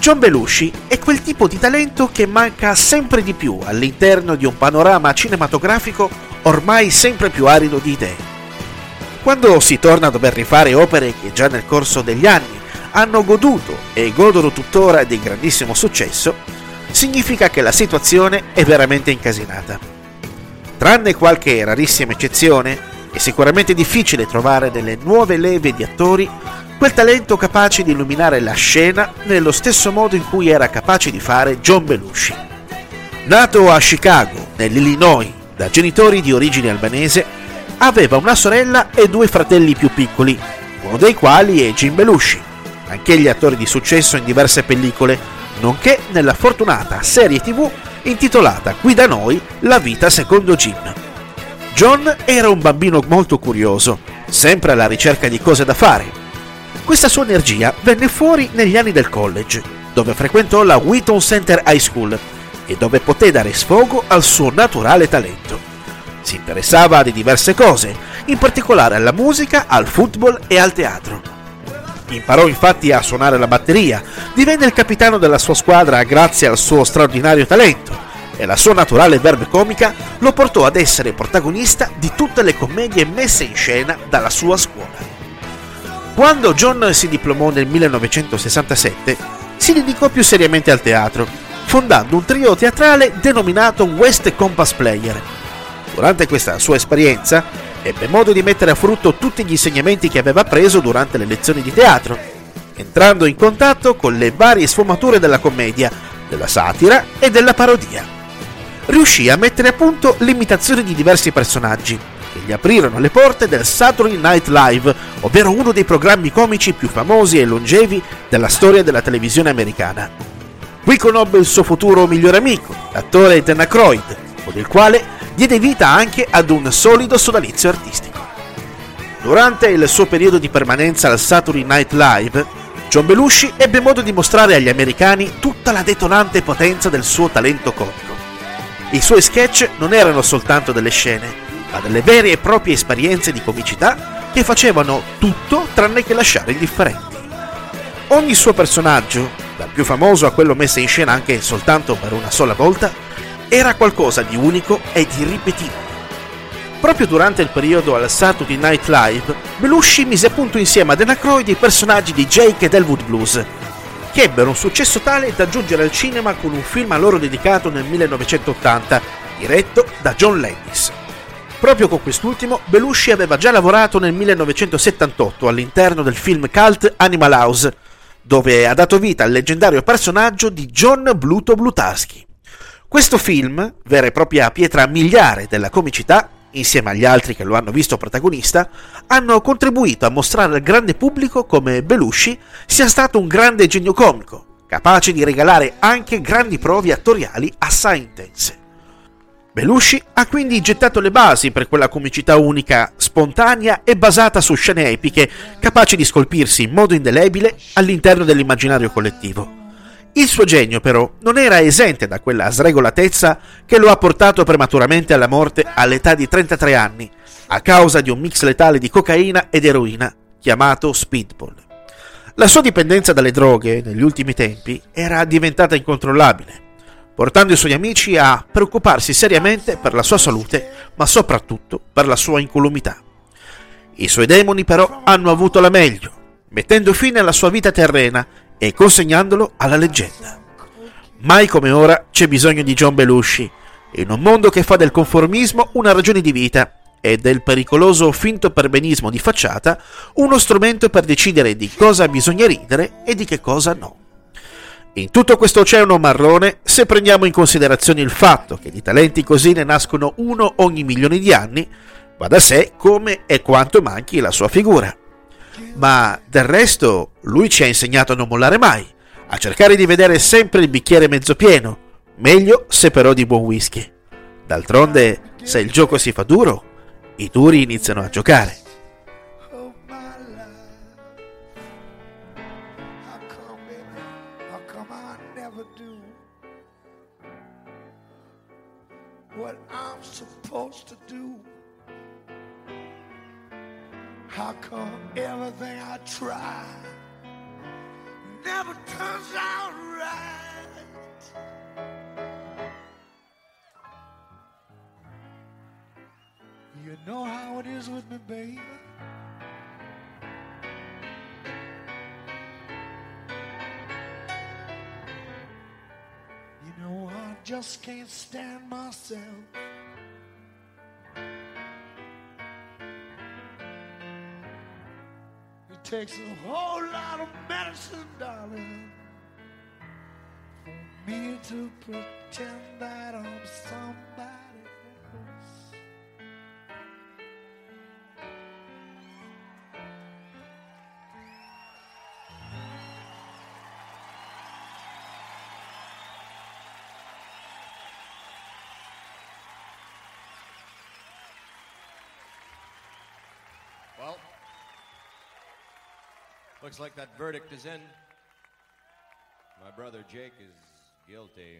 John Belushi è quel tipo di talento che manca sempre di più all'interno di un panorama cinematografico ormai sempre più arido di idee. Quando si torna a dover rifare opere che già nel corso degli anni hanno goduto e godono tuttora di grandissimo successo, significa che la situazione è veramente incasinata. Tranne qualche rarissima eccezione, è sicuramente difficile trovare delle nuove leve di attori quel talento capace di illuminare la scena nello stesso modo in cui era capace di fare John Belushi. Nato a Chicago, nell'Illinois, da genitori di origine albanese, aveva una sorella e due fratelli più piccoli, uno dei quali è Jim Belushi, anch'egli attore di successo in diverse pellicole, nonché nella fortunata serie tv intitolata Qui da noi, La vita secondo Jim. John era un bambino molto curioso, sempre alla ricerca di cose da fare, questa sua energia venne fuori negli anni del college, dove frequentò la Wheaton Center High School e dove poté dare sfogo al suo naturale talento. Si interessava di diverse cose, in particolare alla musica, al football e al teatro. Imparò infatti a suonare la batteria, divenne il capitano della sua squadra grazie al suo straordinario talento e la sua naturale verve comica lo portò ad essere protagonista di tutte le commedie messe in scena dalla sua scuola. Quando John si diplomò nel 1967, si dedicò più seriamente al teatro, fondando un trio teatrale denominato West Compass Player. Durante questa sua esperienza, ebbe modo di mettere a frutto tutti gli insegnamenti che aveva preso durante le lezioni di teatro, entrando in contatto con le varie sfumature della commedia, della satira e della parodia. Riuscì a mettere a punto l'imitazione di diversi personaggi, che gli aprirono le porte del Saturday Night Live, ovvero uno dei programmi comici più famosi e longevi della storia della televisione americana. Qui conobbe il suo futuro migliore amico, l'attore Dan Aykroyd, con il quale diede vita anche ad un solido sodalizio artistico. Durante il suo periodo di permanenza al Saturday Night Live, John Belushi ebbe modo di mostrare agli americani tutta la detonante potenza del suo talento comico. I suoi sketch non erano soltanto delle scene, ma delle vere e proprie esperienze di comicità che facevano tutto tranne che lasciare indifferenti. Ogni suo personaggio, dal più famoso a quello messo in scena anche soltanto per una sola volta, era qualcosa di unico e di irripetibile. Proprio durante il periodo al Saturday Night Live, Belushi mise a punto insieme ad Aykroyd i personaggi di Jake ed Elwood Blues, che ebbero un successo tale da giungere al cinema con un film a loro dedicato nel 1980, diretto da John Landis. Proprio con quest'ultimo, Belushi aveva già lavorato nel 1978 all'interno del film cult Animal House, dove ha dato vita al leggendario personaggio di John Bluto Blutaski. Questo film, vera e propria pietra miliare della comicità, insieme agli altri che lo hanno visto protagonista, hanno contribuito a mostrare al grande pubblico come Belushi sia stato un grande genio comico, capace di regalare anche grandi prove attoriali assai intense. Belushi ha quindi gettato le basi per quella comicità unica, spontanea e basata su scene epiche, capaci di scolpirsi in modo indelebile all'interno dell'immaginario collettivo. Il suo genio, però, non era esente da quella sregolatezza che lo ha portato prematuramente alla morte all'età di 33 anni, a causa di un mix letale di cocaina ed eroina, chiamato speedball. La sua dipendenza dalle droghe, negli ultimi tempi, era diventata incontrollabile portando i suoi amici a preoccuparsi seriamente per la sua salute, ma soprattutto per la sua incolumità. I suoi demoni però hanno avuto la meglio, mettendo fine alla sua vita terrena e consegnandolo alla leggenda. Mai come ora c'è bisogno di John Belushi, in un mondo che fa del conformismo una ragione di vita e del pericoloso finto perbenismo di facciata uno strumento per decidere di cosa bisogna ridere e di che cosa no. In tutto questo oceano marrone, se prendiamo in considerazione il fatto che di talenti così ne nascono uno ogni milione di anni, va da sé come e quanto manchi la sua figura. Ma del resto lui ci ha insegnato a non mollare mai, a cercare di vedere sempre il bicchiere mezzo pieno, meglio se però di buon whisky. D'altronde, se il gioco si fa duro, i duri iniziano a giocare. What I'm supposed to do. How come everything I try never turns out right? You know how it is with me, baby. Just can't stand myself. It takes a whole lot of medicine, darling, for me to pretend that I'm somebody. Looks like that verdict is in. My brother Jake is guilty.